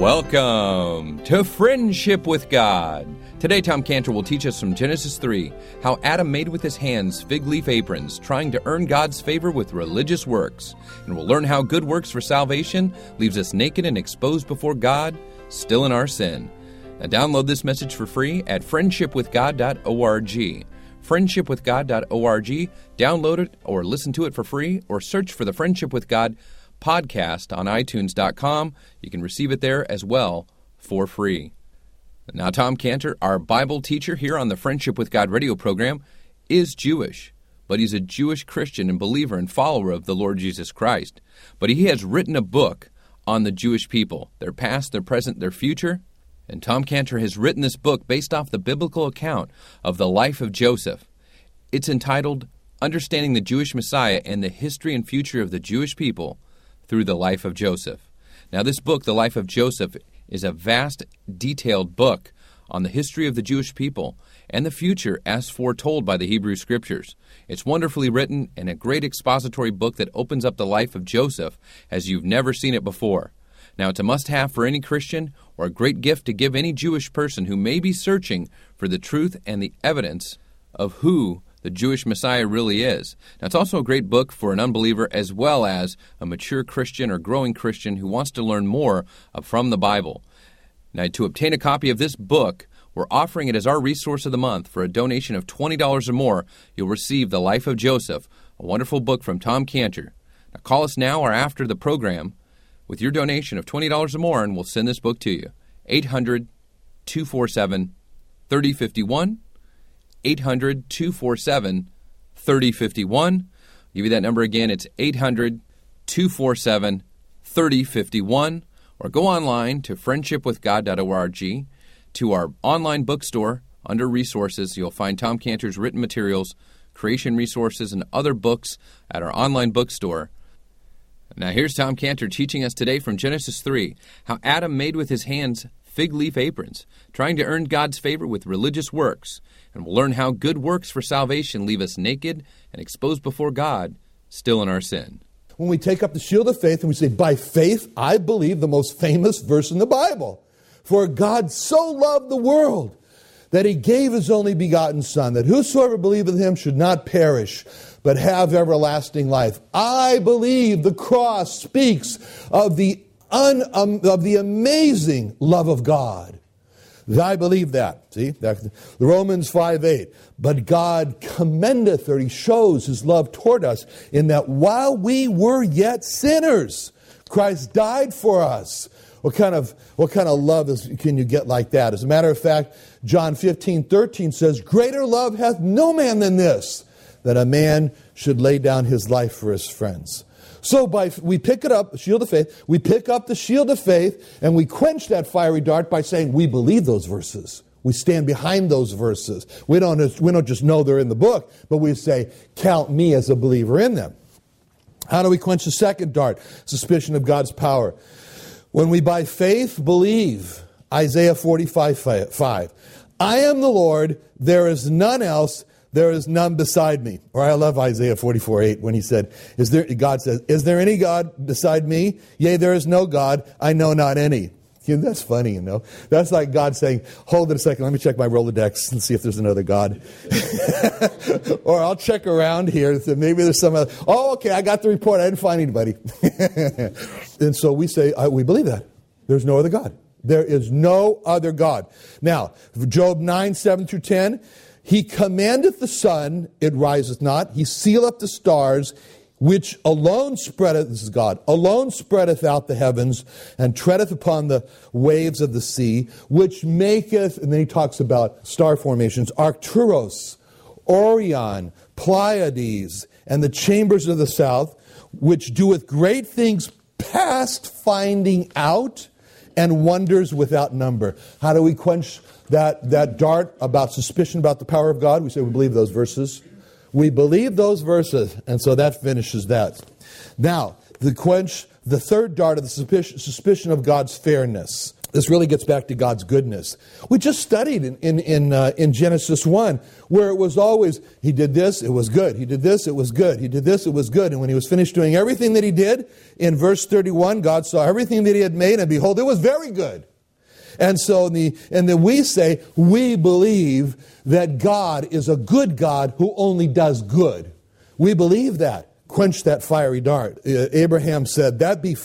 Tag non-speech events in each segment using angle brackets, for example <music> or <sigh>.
Welcome to Friendship with God. Today, Tom Cantor will teach us from Genesis 3 how Adam made with his hands fig leaf aprons, trying to earn God's favor with religious works. And we'll learn how good works for salvation leaves us naked and exposed before God, still in our sin. Now, download this message for free at friendshipwithgod.org. Friendshipwithgod.org. Download it or listen to it for free, or search for the Friendship with God podcast on iTunes.com. You can receive it there as well for free. Now, Tom Cantor, our Bible teacher here on the Friendship with God radio program, is Jewish, but he's a Jewish Christian and believer and follower of the Lord Jesus Christ. But he has written a book on the Jewish people, their past, their present, their future. And Tom Cantor has written this book based off the biblical account of the life of Joseph. It's entitled Understanding the Jewish Messiah and the History and Future of the Jewish People through the life of Joseph. Now, this book, The Life of Joseph, is a vast, detailed book on the history of the Jewish people and the future as foretold by the Hebrew Scriptures. It's wonderfully written and a great expository book that opens up the life of Joseph as you've never seen it before. Now, it's a must have for any Christian or a great gift to give any Jewish person who may be searching for the truth and the evidence of who the Jewish Messiah really is. Now, it's also a great book for an unbeliever as well as a mature Christian or growing Christian who wants to learn more from the Bible. Now, to obtain a copy of this book, we're offering it as our resource of the month. For a donation of $20 or more, you'll receive The Life of Joseph, a wonderful book from Tom Cantor. Now, call us now or after the program with your donation of $20 or more, and we'll send this book to you. 800 247 3051. 800 247 3051. Give you that number again. It's 800 247 3051. Or go online to friendshipwithgod.org to our online bookstore under resources. You'll find Tom Cantor's written materials, creation resources, and other books at our online bookstore. Now, here's Tom Cantor teaching us today from Genesis 3 how Adam made with his hands fig leaf aprons, trying to earn God's favor with religious works and we'll learn how good works for salvation leave us naked and exposed before God, still in our sin. When we take up the shield of faith and we say, By faith, I believe the most famous verse in the Bible. For God so loved the world that he gave his only begotten Son, that whosoever believeth him should not perish, but have everlasting life. I believe the cross speaks of the, un, um, of the amazing love of God I believe that. See? The Romans 5 8. But God commendeth, or He shows His love toward us, in that while we were yet sinners, Christ died for us. What kind of, what kind of love is, can you get like that? As a matter of fact, John 15 13 says, Greater love hath no man than this, that a man should lay down his life for his friends. So by we pick it up, shield of faith, we pick up the shield of faith and we quench that fiery dart by saying we believe those verses. We stand behind those verses. We don't, we don't just know they're in the book, but we say, count me as a believer in them. How do we quench the second dart? Suspicion of God's power. When we by faith believe, Isaiah 45 5, I am the Lord, there is none else, there is none beside me. Or I love Isaiah 44 8 when he said, is there, God says, Is there any God beside me? Yea, there is no God, I know not any. Yeah, that's funny, you know. That's like God saying, Hold it a second, let me check my Rolodex and see if there's another God. <laughs> or I'll check around here. Maybe there's some other. Oh, okay, I got the report. I didn't find anybody. <laughs> and so we say, We believe that. There's no other God. There is no other God. Now, Job 9, 7 through 10. He commandeth the sun, it riseth not. He sealeth the stars, which alone spreadeth, this is God, alone spreadeth out the heavens, and treadeth upon the waves of the sea, which maketh, and then he talks about star formations, Arcturus, Orion, Pleiades, and the chambers of the south, which doeth great things past finding out, and wonders without number. How do we quench that, that dart about suspicion about the power of God, we say we believe those verses. We believe those verses, and so that finishes that. Now, the quench, the third dart of the suspicion, of God's fairness. this really gets back to God's goodness. We just studied in, in, in, uh, in, Genesis 1 where it was always, He did this, it was good. He did this, it was good. He did this, it was good. And when He was finished doing everything that He did, in verse 31, God saw everything that He had made, and behold, it was very good. And so, in the, and then we say, we believe that God is a good God who only does good. We believe that. Quench that fiery dart. Uh, Abraham said, that be,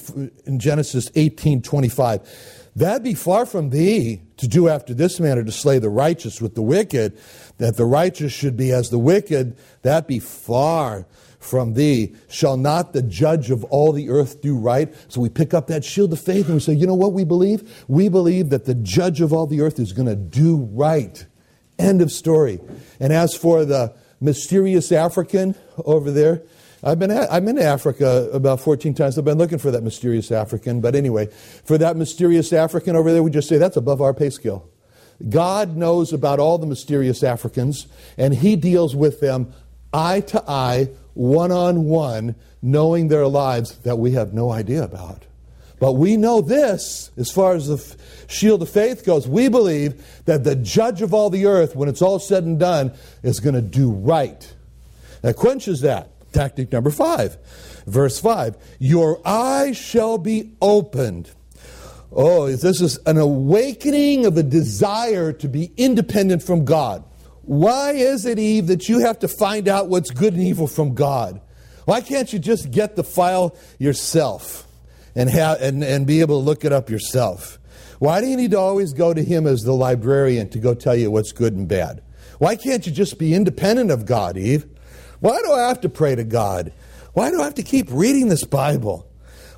in Genesis 18 25, that be far from thee to do after this manner to slay the righteous with the wicked, that the righteous should be as the wicked, that be far from thee. Shall not the judge of all the earth do right? So we pick up that shield of faith and we say, you know what we believe? We believe that the judge of all the earth is going to do right. End of story. And as for the mysterious African over there, I've been at, I'm in Africa about 14 times. I've been looking for that mysterious African. But anyway, for that mysterious African over there, we just say that's above our pay scale. God knows about all the mysterious Africans, and He deals with them eye to eye, one on one, knowing their lives that we have no idea about. But we know this, as far as the shield of faith goes, we believe that the judge of all the earth, when it's all said and done, is going to do right. That quenches that. Tactic number five, verse five Your eyes shall be opened. Oh, this is an awakening of a desire to be independent from God. Why is it, Eve, that you have to find out what's good and evil from God? Why can't you just get the file yourself and, have, and, and be able to look it up yourself? Why do you need to always go to Him as the librarian to go tell you what's good and bad? Why can't you just be independent of God, Eve? Why do I have to pray to God? Why do I have to keep reading this Bible?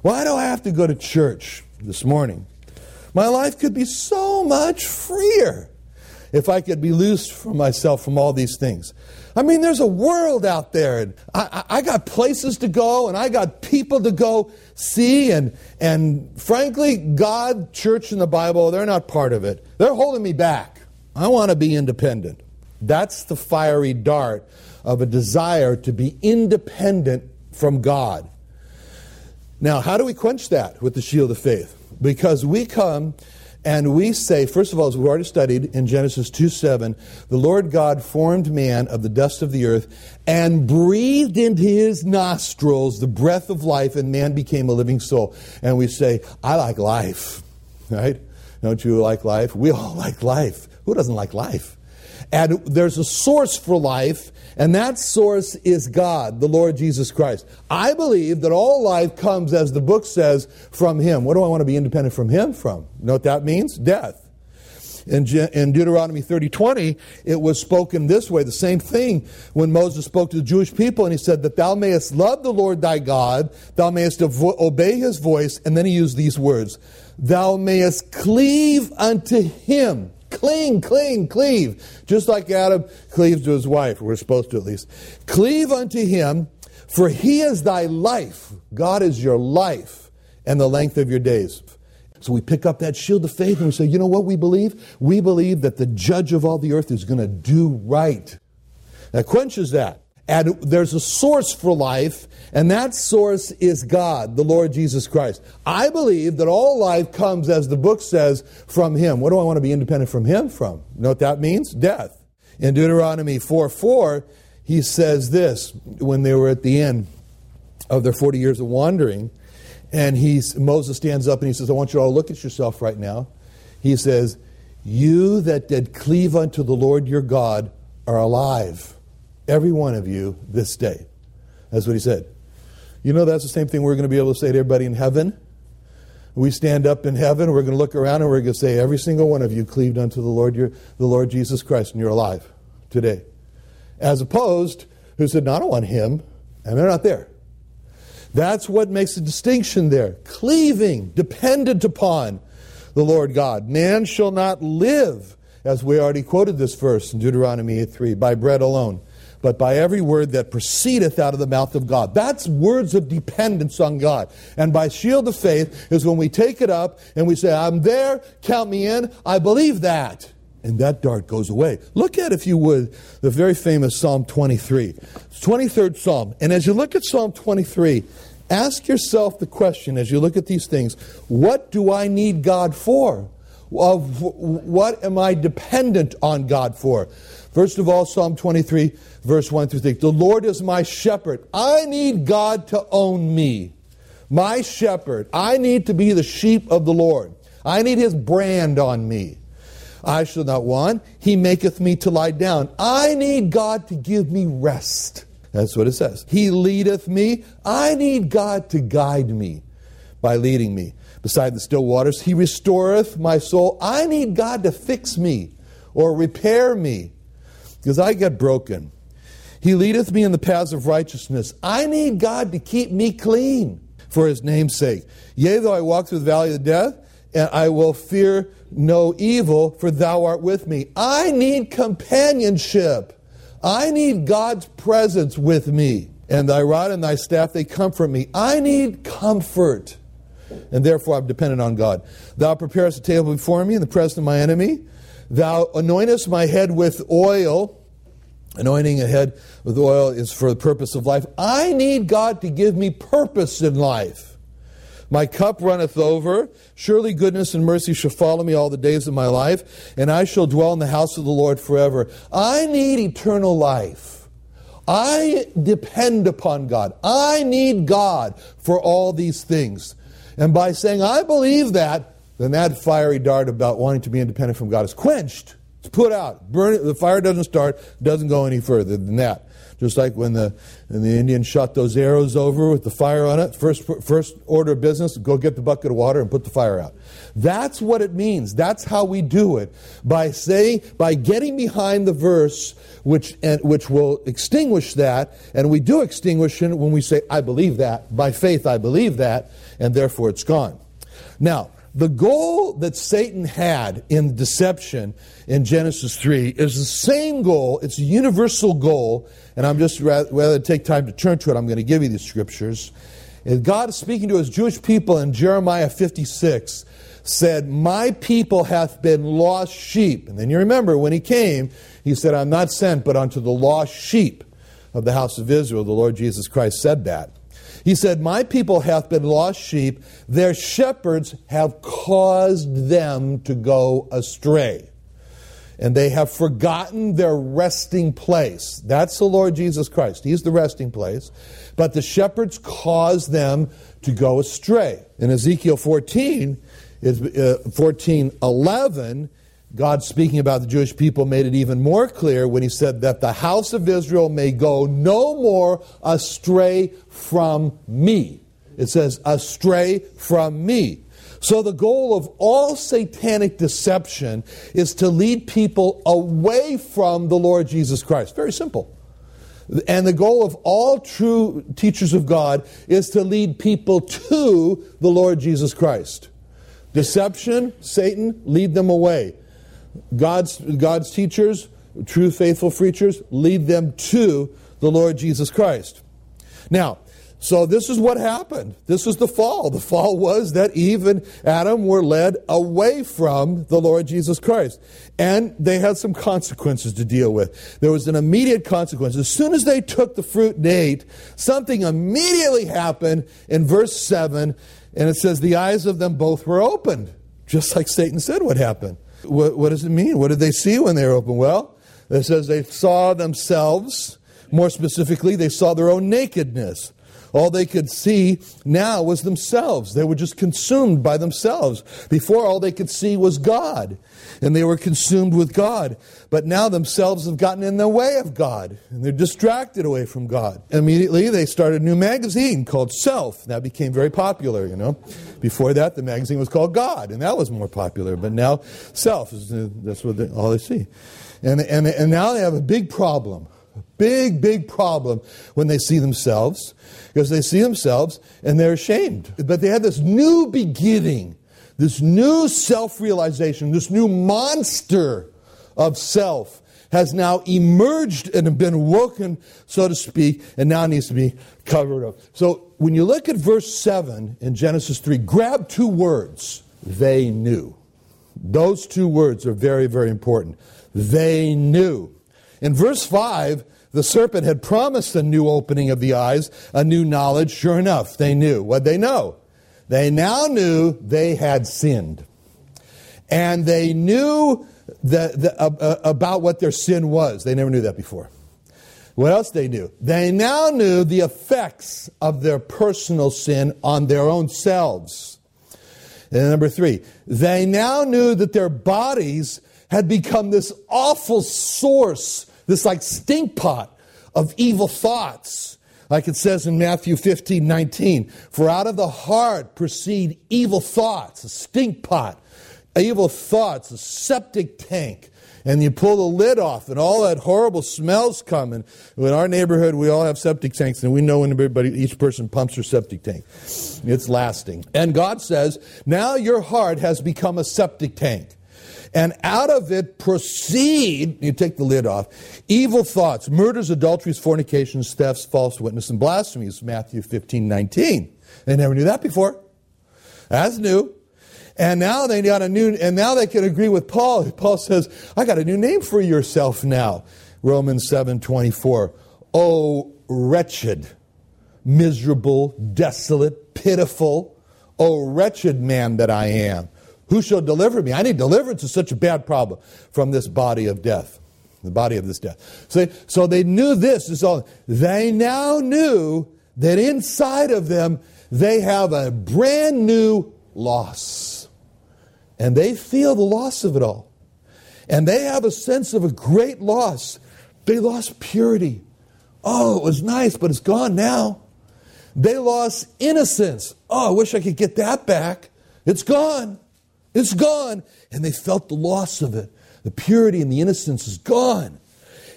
Why do I have to go to church this morning? My life could be so much freer if I could be loosed from myself from all these things. I mean, there's a world out there, and I, I, got places to go, and I got people to go see, and, and frankly, God, church, and the Bible, they're not part of it. They're holding me back. I want to be independent. That's the fiery dart of a desire to be independent from God. Now, how do we quench that with the shield of faith? Because we come and we say, first of all, as we've already studied in Genesis 2 7, the Lord God formed man of the dust of the earth and breathed into his nostrils the breath of life, and man became a living soul. And we say, I like life, right? Don't you like life? We all <laughs> like life. Who doesn't like life? And there's a source for life, and that source is God, the Lord Jesus Christ. I believe that all life comes, as the book says, from Him. What do I want to be independent from Him from? You know what that means? Death. In, in Deuteronomy 30 20, it was spoken this way, the same thing when Moses spoke to the Jewish people, and he said, That thou mayest love the Lord thy God, thou mayest avo- obey his voice, and then he used these words, Thou mayest cleave unto him Cling, cling, cleave. Just like Adam cleaves to his wife. We're supposed to at least. Cleave unto him, for he is thy life. God is your life and the length of your days. So we pick up that shield of faith and we say, you know what we believe? We believe that the judge of all the earth is going to do right. That quenches that. And there's a source for life, and that source is God, the Lord Jesus Christ. I believe that all life comes, as the book says, from Him. What do I want to be independent from Him from? You know what that means? Death. In Deuteronomy 4 4, he says this when they were at the end of their 40 years of wandering. And he's, Moses stands up and he says, I want you all to look at yourself right now. He says, You that did cleave unto the Lord your God are alive every one of you this day. That's what he said. You know, that's the same thing we're going to be able to say to everybody in heaven. We stand up in heaven, we're going to look around and we're going to say, Every single one of you cleaved unto the Lord, your, the Lord Jesus Christ, and you're alive today. As opposed, who said, No, I don't want him, and they're not there. That's what makes the distinction there. Cleaving, dependent upon the Lord God. Man shall not live, as we already quoted this verse in Deuteronomy 8 3, by bread alone but by every word that proceedeth out of the mouth of God. That's words of dependence on God. And by shield of faith is when we take it up and we say, I'm there, count me in, I believe that. And that dart goes away. Look at, if you would, the very famous Psalm 23. 23rd Psalm. And as you look at Psalm 23, ask yourself the question as you look at these things what do I need God for? Of what am I dependent on God for? First of all, Psalm 23, verse 1 through 3. The Lord is my shepherd. I need God to own me. My shepherd. I need to be the sheep of the Lord. I need his brand on me. I shall not want. He maketh me to lie down. I need God to give me rest. That's what it says. He leadeth me. I need God to guide me by leading me beside the still waters. He restoreth my soul. I need God to fix me or repair me because I get broken. He leadeth me in the paths of righteousness. I need God to keep me clean for his name's sake. Yea, though I walk through the valley of death, and I will fear no evil, for thou art with me. I need companionship. I need God's presence with me. And thy rod and thy staff, they comfort me. I need comfort and therefore I'm dependent on God. Thou preparest a table before me in the presence of my enemy. Thou anointest my head with oil. Anointing a head with oil is for the purpose of life. I need God to give me purpose in life. My cup runneth over. Surely goodness and mercy shall follow me all the days of my life, and I shall dwell in the house of the Lord forever. I need eternal life. I depend upon God. I need God for all these things. And by saying, I believe that, then that fiery dart about wanting to be independent from God is quenched. It's put out. Burn it. The fire doesn't start, doesn't go any further than that. Just like when the, when the Indians shot those arrows over with the fire on it, first, first order of business, go get the bucket of water and put the fire out. That's what it means. That's how we do it. By saying, by getting behind the verse which, and, which will extinguish that, and we do extinguish it when we say, I believe that. By faith, I believe that and therefore it's gone. Now, the goal that Satan had in deception in Genesis 3 is the same goal. It's a universal goal, and I'm just rather, rather take time to turn to it, I'm going to give you the scriptures. And God is speaking to his Jewish people in Jeremiah 56 said, My people hath been lost sheep. And then you remember when he came, he said, I'm not sent but unto the lost sheep of the house of Israel. The Lord Jesus Christ said that. He said, My people hath been lost sheep, their shepherds have caused them to go astray. And they have forgotten their resting place. That's the Lord Jesus Christ. He's the resting place. But the shepherds caused them to go astray. In Ezekiel 14, is uh, 14 11, God speaking about the Jewish people made it even more clear when he said that the house of Israel may go no more astray from me. It says, astray from me. So, the goal of all satanic deception is to lead people away from the Lord Jesus Christ. Very simple. And the goal of all true teachers of God is to lead people to the Lord Jesus Christ. Deception, Satan, lead them away. God's, God's teachers, true faithful preachers, lead them to the Lord Jesus Christ. Now, so this is what happened. This is the fall. The fall was that Eve and Adam were led away from the Lord Jesus Christ. And they had some consequences to deal with. There was an immediate consequence. As soon as they took the fruit and ate, something immediately happened in verse 7, and it says, The eyes of them both were opened, just like Satan said would happen. What, what does it mean? What did they see when they were open? Well, it says they saw themselves. More specifically, they saw their own nakedness. All they could see now was themselves. They were just consumed by themselves. Before, all they could see was God, and they were consumed with God. But now themselves have gotten in the way of God, and they're distracted away from God. Immediately, they started a new magazine called Self. That became very popular, you know. Before that, the magazine was called God, and that was more popular. But now, Self is uh, that's what they, all they see. And, and, and now they have a big problem Big, big problem when they see themselves because they see themselves and they're ashamed. But they have this new beginning, this new self realization, this new monster of self has now emerged and been woken, so to speak, and now needs to be covered up. So when you look at verse 7 in Genesis 3, grab two words they knew. Those two words are very, very important. They knew. In verse 5, the serpent had promised a new opening of the eyes, a new knowledge. Sure enough, they knew. What they know? They now knew they had sinned. and they knew the, the, uh, uh, about what their sin was. They never knew that before. What else they knew? They now knew the effects of their personal sin on their own selves. And number three, they now knew that their bodies had become this awful source, this like stink pot of evil thoughts. Like it says in Matthew 15, 19, for out of the heart proceed evil thoughts, a stink pot, evil thoughts, a septic tank. And you pull the lid off, and all that horrible smells come. And in our neighborhood, we all have septic tanks, and we know when everybody, each person pumps their septic tank. It's lasting. And God says, now your heart has become a septic tank and out of it proceed, you take the lid off, evil thoughts, murders, adulteries, fornications, thefts, false witness, and blasphemies, Matthew 15, 19. They never knew that before. That's new. And now they got a new, and now they can agree with Paul. <laughs> Paul says, I got a new name for yourself now. Romans 7, 24. Oh, wretched, miserable, desolate, pitiful, oh, wretched man that I am. Who shall deliver me? I need deliverance. It's such a bad problem from this body of death. The body of this death. So, so they knew this. Is all, they now knew that inside of them they have a brand new loss. And they feel the loss of it all. And they have a sense of a great loss. They lost purity. Oh, it was nice, but it's gone now. They lost innocence. Oh, I wish I could get that back. It's gone. It's gone. And they felt the loss of it. The purity and the innocence is gone.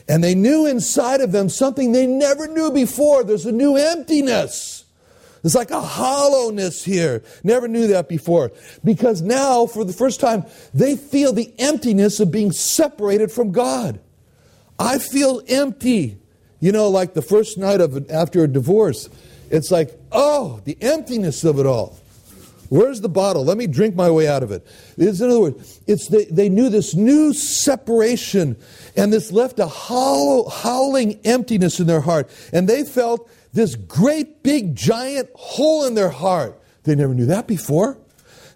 And they knew inside of them something they never knew before. There's a new emptiness. There's like a hollowness here. Never knew that before. Because now, for the first time, they feel the emptiness of being separated from God. I feel empty. You know, like the first night of after a divorce, it's like, oh, the emptiness of it all. Where's the bottle? Let me drink my way out of it. It's, in other words, it's they, they knew this new separation, and this left a hollow, howling emptiness in their heart. And they felt this great, big, giant hole in their heart. They never knew that before.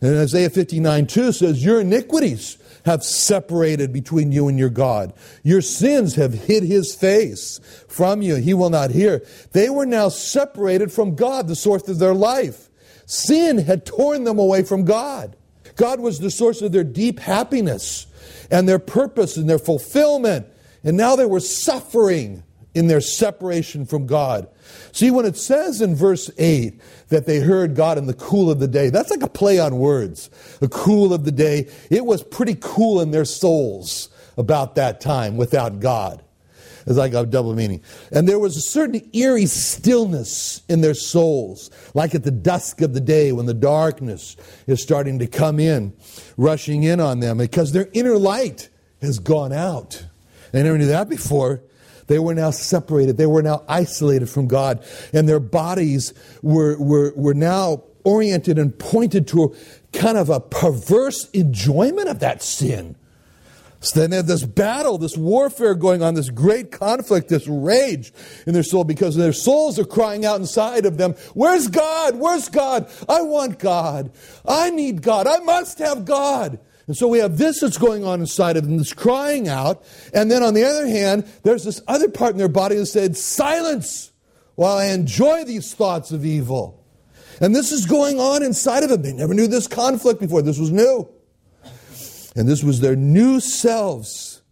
And Isaiah 59 2 says, Your iniquities have separated between you and your God. Your sins have hid his face from you. He will not hear. They were now separated from God, the source of their life. Sin had torn them away from God. God was the source of their deep happiness and their purpose and their fulfillment. And now they were suffering in their separation from God. See, when it says in verse 8 that they heard God in the cool of the day, that's like a play on words. The cool of the day. It was pretty cool in their souls about that time without God. It's like a double meaning. And there was a certain eerie stillness in their souls, like at the dusk of the day when the darkness is starting to come in, rushing in on them, because their inner light has gone out. They never knew that before. They were now separated. They were now isolated from God. And their bodies were, were, were now oriented and pointed to kind of a perverse enjoyment of that sin. So then they have this battle, this warfare going on, this great conflict, this rage in their soul because their souls are crying out inside of them, Where's God? Where's God? I want God. I need God. I must have God. And so we have this that's going on inside of them that's crying out. And then on the other hand, there's this other part in their body that said, Silence while I enjoy these thoughts of evil. And this is going on inside of them. They never knew this conflict before. This was new. And this was their knew selves.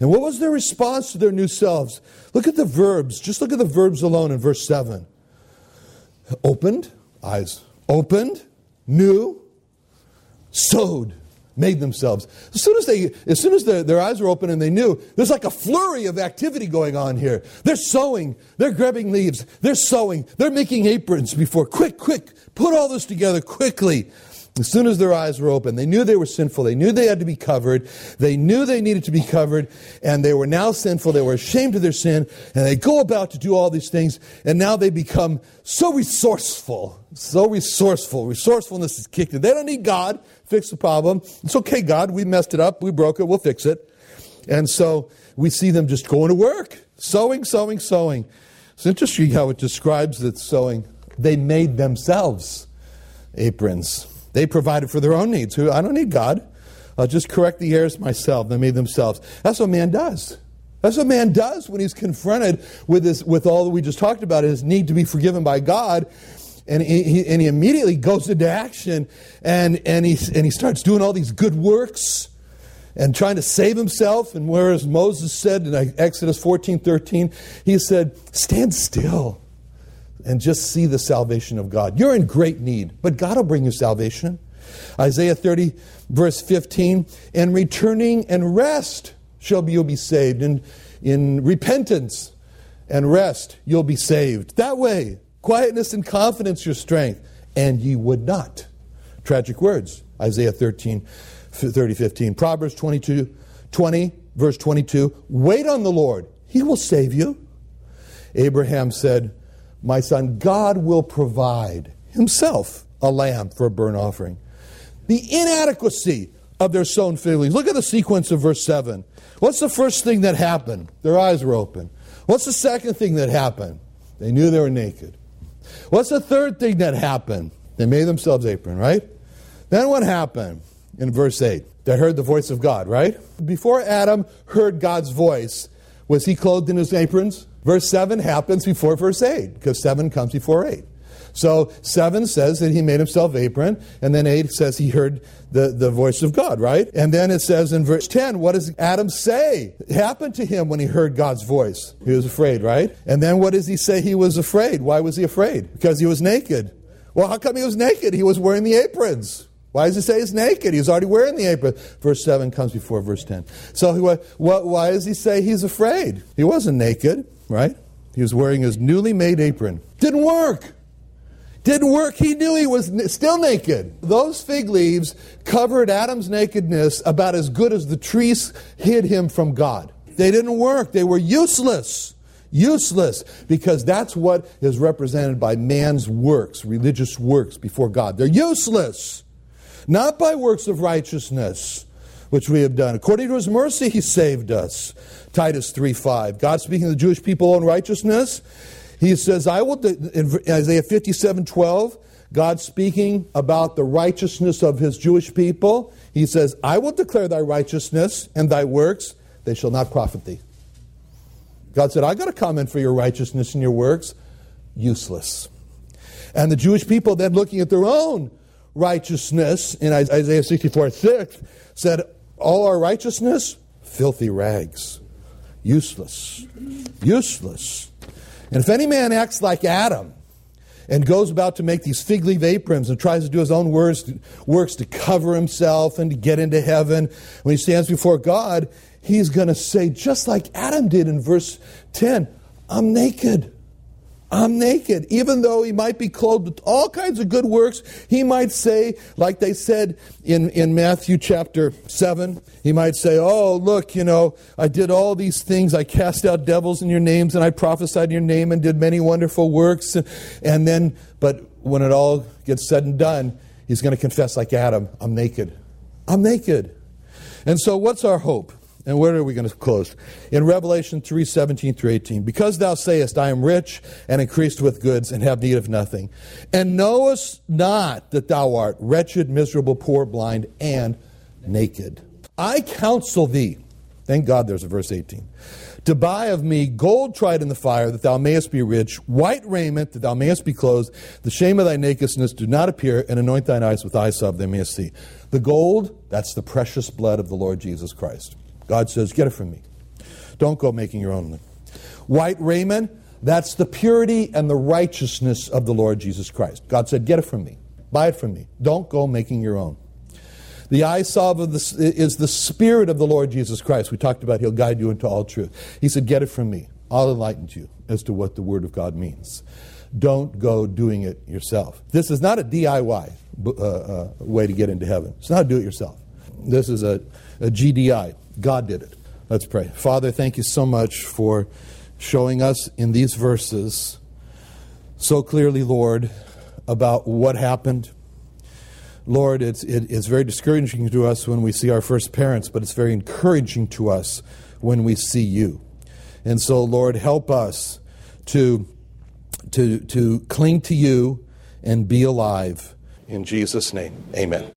And what was their response to their new selves? Look at the verbs. Just look at the verbs alone in verse 7. Opened, eyes opened, new, sewed, made themselves. As soon as they, as soon as their, their eyes were open and they knew, there's like a flurry of activity going on here. They're sewing, they're grabbing leaves, they're sewing, they're making aprons before. Quick, quick, put all this together quickly. As soon as their eyes were open, they knew they were sinful. They knew they had to be covered. They knew they needed to be covered, and they were now sinful. They were ashamed of their sin, and they go about to do all these things, and now they become so resourceful. So resourceful. Resourcefulness is kicked in. They don't need God. Fix the problem. It's okay, God. We messed it up. We broke it. We'll fix it. And so we see them just going to work, sewing, sewing, sewing. It's interesting how it describes that sewing. They made themselves aprons. They provided for their own needs. Who I don't need God. I'll just correct the errors myself. They made themselves. That's what man does. That's what man does when he's confronted with this, with all that we just talked about, his need to be forgiven by God. And he, and he immediately goes into action and, and, he, and he starts doing all these good works and trying to save himself. And whereas Moses said in Exodus 14 13, he said, Stand still and just see the salvation of God. You're in great need, but God will bring you salvation. Isaiah 30, verse 15, and returning and rest shall you'll be saved. And in repentance and rest, you'll be saved. That way, quietness and confidence, your strength. And ye would not. Tragic words. Isaiah 13, 30, 15. Proverbs 22, 20, verse 22. Wait on the Lord, he will save you. Abraham said, My son, God will provide himself a lamb for a burnt offering. The inadequacy of their sewn fig. Look at the sequence of verse 7. What's the first thing that happened? Their eyes were open. What's the second thing that happened? They knew they were naked. What's the third thing that happened? They made themselves apron, right? Then what happened in verse 8? They heard the voice of God, right? Before Adam heard God's voice, was he clothed in his aprons? Verse 7 happens before verse 8, because 7 comes before 8. So 7 says that he made himself apron, and then 8 says he heard the, the voice of God, right? And then it says in verse 10, what does Adam say happened to him when he heard God's voice? He was afraid, right? And then what does he say he was afraid? Why was he afraid? Because he was naked. Well, how come he was naked? He was wearing the aprons. Why does he say he's naked? He's already wearing the apron. Verse 7 comes before verse 10. So he, what, why does he say he's afraid? He wasn't naked, right? He was wearing his newly made apron. Didn't work. Didn't work. He knew he was still naked. Those fig leaves covered Adam's nakedness about as good as the trees hid him from God. They didn't work. They were useless. Useless because that's what is represented by man's works, religious works before God. They're useless. Not by works of righteousness, which we have done. According to his mercy, he saved us. Titus 3 5. God speaking to the Jewish people on righteousness he says, I will, in Isaiah 57 12, God speaking about the righteousness of his Jewish people, he says, I will declare thy righteousness and thy works, they shall not profit thee. God said, I got a comment for your righteousness and your works. Useless. And the Jewish people then looking at their own righteousness in Isaiah 64 6 said, All our righteousness, filthy rags. Useless. Useless. And if any man acts like Adam and goes about to make these fig leaf aprons and tries to do his own works to, works to cover himself and to get into heaven, when he stands before God, he's going to say, just like Adam did in verse 10, I'm naked. I'm naked. Even though he might be clothed with all kinds of good works, he might say, like they said in, in Matthew chapter 7, he might say, Oh, look, you know, I did all these things. I cast out devils in your names, and I prophesied in your name, and did many wonderful works. And, and then, but when it all gets said and done, he's going to confess, like Adam, I'm naked. I'm naked. And so, what's our hope? And where are we going to close? In Revelation 3 17 through 18. Because thou sayest, I am rich and increased with goods and have need of nothing, and knowest not that thou art wretched, miserable, poor, blind, and naked. I counsel thee, thank God there's a verse 18, to buy of me gold tried in the fire, that thou mayest be rich, white raiment, that thou mayest be clothed, the shame of thy nakedness do not appear, and anoint thine eyes with eye salve, they mayest see. The gold, that's the precious blood of the Lord Jesus Christ. God says, Get it from me. Don't go making your own. White raiment, that's the purity and the righteousness of the Lord Jesus Christ. God said, Get it from me. Buy it from me. Don't go making your own. The eye salve of the, is the Spirit of the Lord Jesus Christ. We talked about He'll guide you into all truth. He said, Get it from me. I'll enlighten you as to what the Word of God means. Don't go doing it yourself. This is not a DIY uh, uh, way to get into heaven. It's not do it yourself. This is a, a GDI. God did it. Let's pray. Father, thank you so much for showing us in these verses so clearly, Lord, about what happened. Lord, it's, it, it's very discouraging to us when we see our first parents, but it's very encouraging to us when we see you. And so, Lord, help us to, to, to cling to you and be alive. In Jesus' name, amen.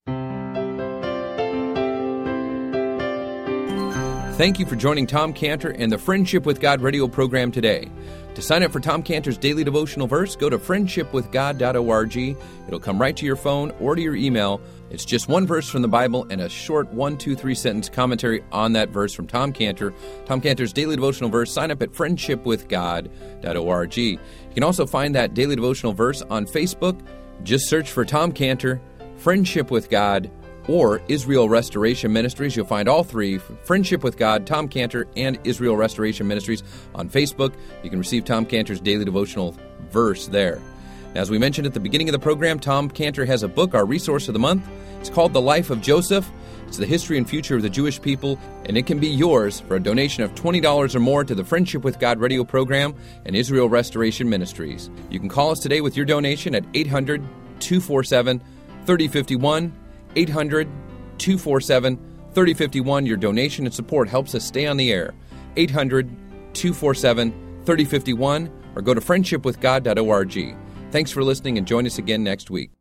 Thank you for joining Tom Cantor and the Friendship with God radio program today. To sign up for Tom Cantor's daily devotional verse, go to friendshipwithgod.org. It'll come right to your phone or to your email. It's just one verse from the Bible and a short one, two, three sentence commentary on that verse from Tom Cantor. Tom Cantor's daily devotional verse. Sign up at friendshipwithgod.org. You can also find that daily devotional verse on Facebook. Just search for Tom Cantor, Friendship with God or Israel Restoration Ministries. You'll find all three Friendship with God, Tom Cantor, and Israel Restoration Ministries on Facebook. You can receive Tom Cantor's daily devotional verse there. As we mentioned at the beginning of the program, Tom Cantor has a book, our resource of the month. It's called The Life of Joseph. It's the history and future of the Jewish people, and it can be yours for a donation of $20 or more to the Friendship with God radio program and Israel Restoration Ministries. You can call us today with your donation at 800 247 3051. 800 247 3051. Your donation and support helps us stay on the air. 800 247 3051 or go to friendshipwithgod.org. Thanks for listening and join us again next week.